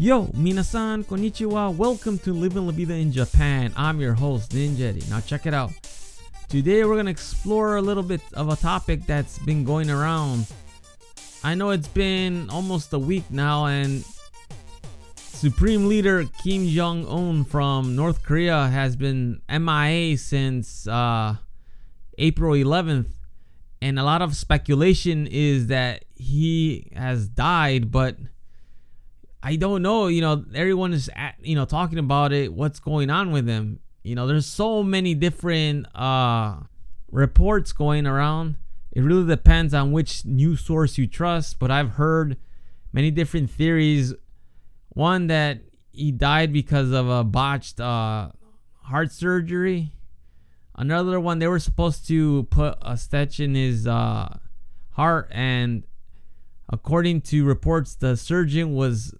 Yo, minasan, konnichiwa. Welcome to Living La Vida in Japan. I'm your host, Ninjetti. Now check it out. Today we're gonna explore a little bit of a topic that's been going around. I know it's been almost a week now, and Supreme Leader Kim Jong Un from North Korea has been MIA since uh, April 11th, and a lot of speculation is that he has died, but I don't know. You know, everyone is at, you know talking about it. What's going on with him? You know, there's so many different uh, reports going around. It really depends on which news source you trust. But I've heard many different theories. One that he died because of a botched uh, heart surgery. Another one, they were supposed to put a stitch in his uh, heart, and according to reports, the surgeon was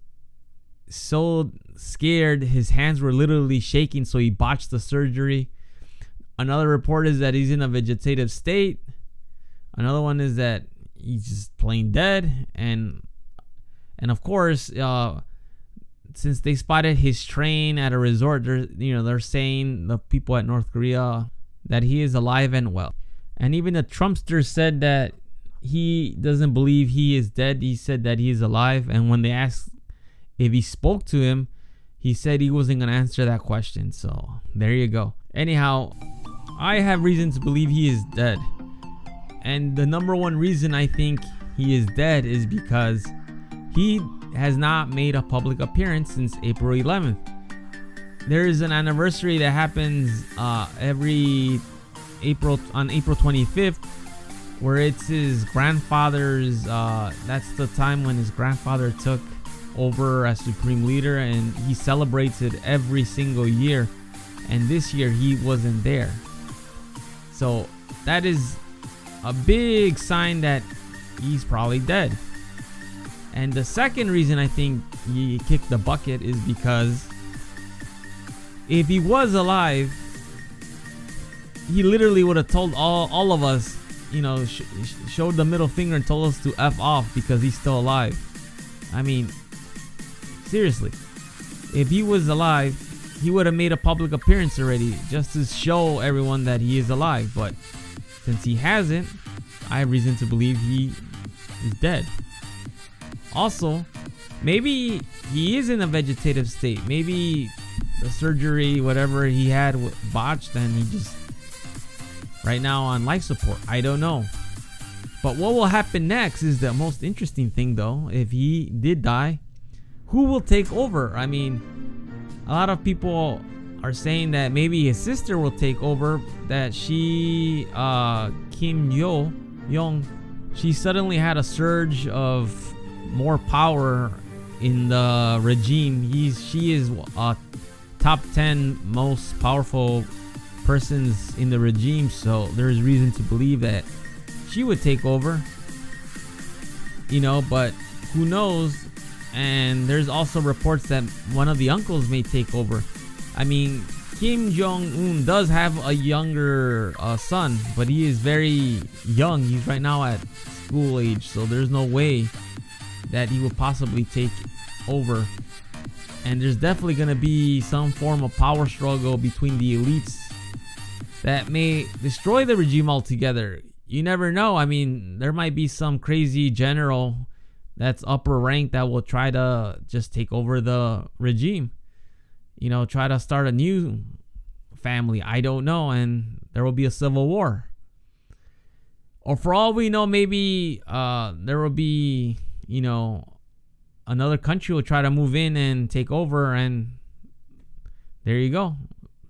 so scared his hands were literally shaking so he botched the surgery. Another report is that he's in a vegetative state. Another one is that he's just plain dead. And and of course uh since they spotted his train at a resort they're you know they're saying the people at north korea that he is alive and well. And even the trumpster said that he doesn't believe he is dead. He said that he is alive. And when they asked if he spoke to him, he said he wasn't going to answer that question. So there you go. Anyhow, I have reason to believe he is dead. And the number one reason I think he is dead is because he has not made a public appearance since April 11th. There is an anniversary that happens uh, every April on April 25th, where it's his grandfather's. Uh, that's the time when his grandfather took over as supreme leader and he celebrates it every single year. And this year he wasn't there. So that is a big sign that he's probably dead. And the second reason i think he kicked the bucket is because if he was alive he literally would have told all, all of us you know sh- showed the middle finger and told us to f off because he's still alive. I mean Seriously. If he was alive, he would have made a public appearance already just to show everyone that he is alive. But since he hasn't, I have reason to believe he is dead. Also, maybe he is in a vegetative state. Maybe the surgery, whatever he had, botched, and he just right now on life support. I don't know. But what will happen next is the most interesting thing, though. If he did die, who will take over? I mean, a lot of people are saying that maybe his sister will take over. That she, uh, Kim Yo Jong, she suddenly had a surge of more power in the regime. He's she is a top ten most powerful persons in the regime. So there's reason to believe that she would take over. You know, but who knows? And there's also reports that one of the uncles may take over. I mean, Kim Jong Un does have a younger uh, son, but he is very young. He's right now at school age, so there's no way that he will possibly take over. And there's definitely going to be some form of power struggle between the elites that may destroy the regime altogether. You never know. I mean, there might be some crazy general that's upper rank that will try to just take over the regime. You know, try to start a new family. I don't know. And there will be a civil war. Or for all we know, maybe uh, there will be, you know, another country will try to move in and take over. And there you go.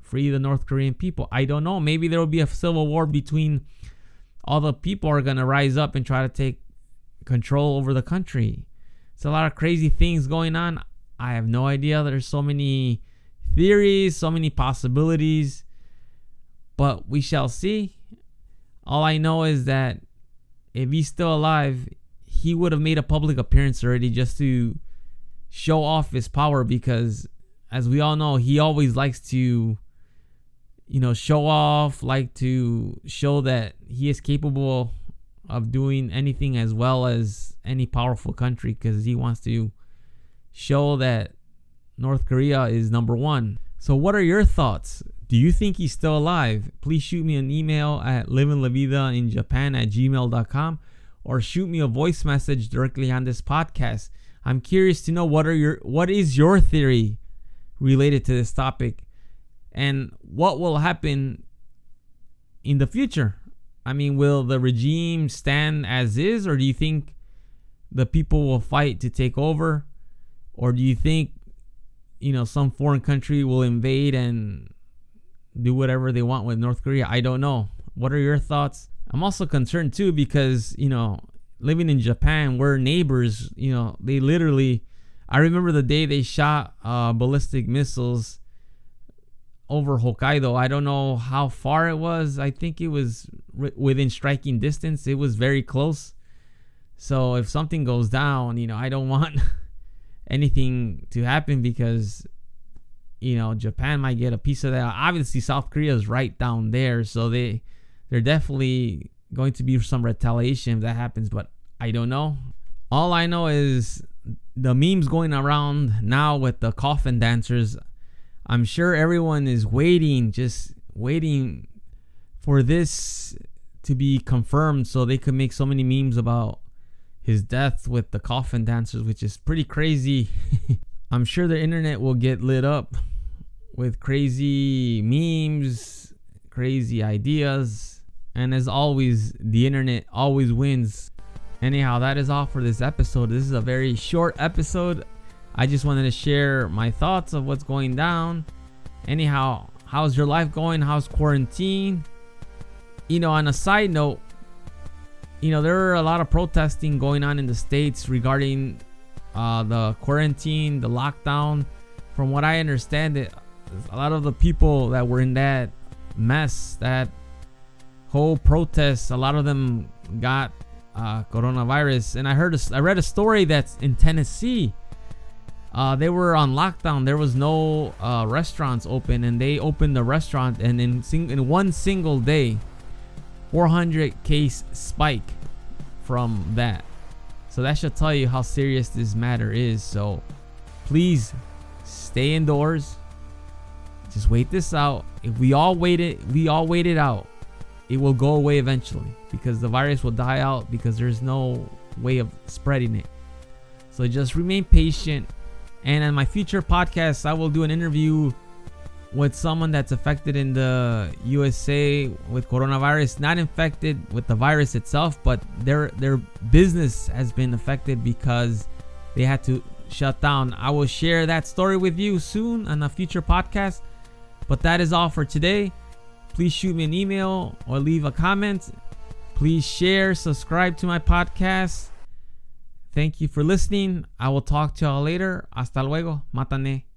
Free the North Korean people. I don't know. Maybe there will be a civil war between all the people are going to rise up and try to take control over the country. It's a lot of crazy things going on. I have no idea. There's so many theories, so many possibilities, but we shall see. All I know is that if he's still alive, he would have made a public appearance already just to show off his power because as we all know, he always likes to you know, show off, like to show that he is capable of doing anything as well as any powerful country because he wants to show that North Korea is number one. So, what are your thoughts? Do you think he's still alive? Please shoot me an email at livinglavida at gmail.com or shoot me a voice message directly on this podcast. I'm curious to know what are your what is your theory related to this topic and what will happen in the future. I mean, will the regime stand as is or do you think the people will fight to take over or do you think you know some foreign country will invade and do whatever they want with North Korea. I don't know. What are your thoughts? I'm also concerned too because, you know, living in Japan, we're neighbors, you know, they literally I remember the day they shot uh, ballistic missiles over Hokkaido. I don't know how far it was. I think it was r- within striking distance. It was very close. So if something goes down, you know, I don't want anything to happen because you know Japan might get a piece of that. Obviously, South Korea is right down there, so they they're definitely going to be some retaliation if that happens. But I don't know. All I know is the memes going around now with the coffin dancers. I'm sure everyone is waiting, just waiting for this to be confirmed so they could make so many memes about his death with the coffin dancers, which is pretty crazy. I'm sure the internet will get lit up with crazy memes, crazy ideas, and as always, the internet always wins. Anyhow, that is all for this episode. This is a very short episode. I just wanted to share my thoughts of what's going down. Anyhow, how's your life going? How's quarantine? You know, on a side note, you know, there are a lot of protesting going on in the States regarding uh, the quarantine, the lockdown. From what I understand, it, a lot of the people that were in that mess, that whole protest, a lot of them got uh, coronavirus. And I heard, a, I read a story that's in Tennessee. Uh, they were on lockdown. There was no uh, restaurants open, and they opened the restaurant, and in sing- in one single day, 400 case spike from that. So that should tell you how serious this matter is. So please stay indoors. Just wait this out. If we all wait it, we all wait it out. It will go away eventually because the virus will die out because there's no way of spreading it. So just remain patient. And in my future podcast, I will do an interview with someone that's affected in the USA with coronavirus, not infected with the virus itself, but their their business has been affected because they had to shut down. I will share that story with you soon on a future podcast. But that is all for today. Please shoot me an email or leave a comment. Please share, subscribe to my podcast. Thank you for listening. I will talk to y'all later. Hasta luego. Matane.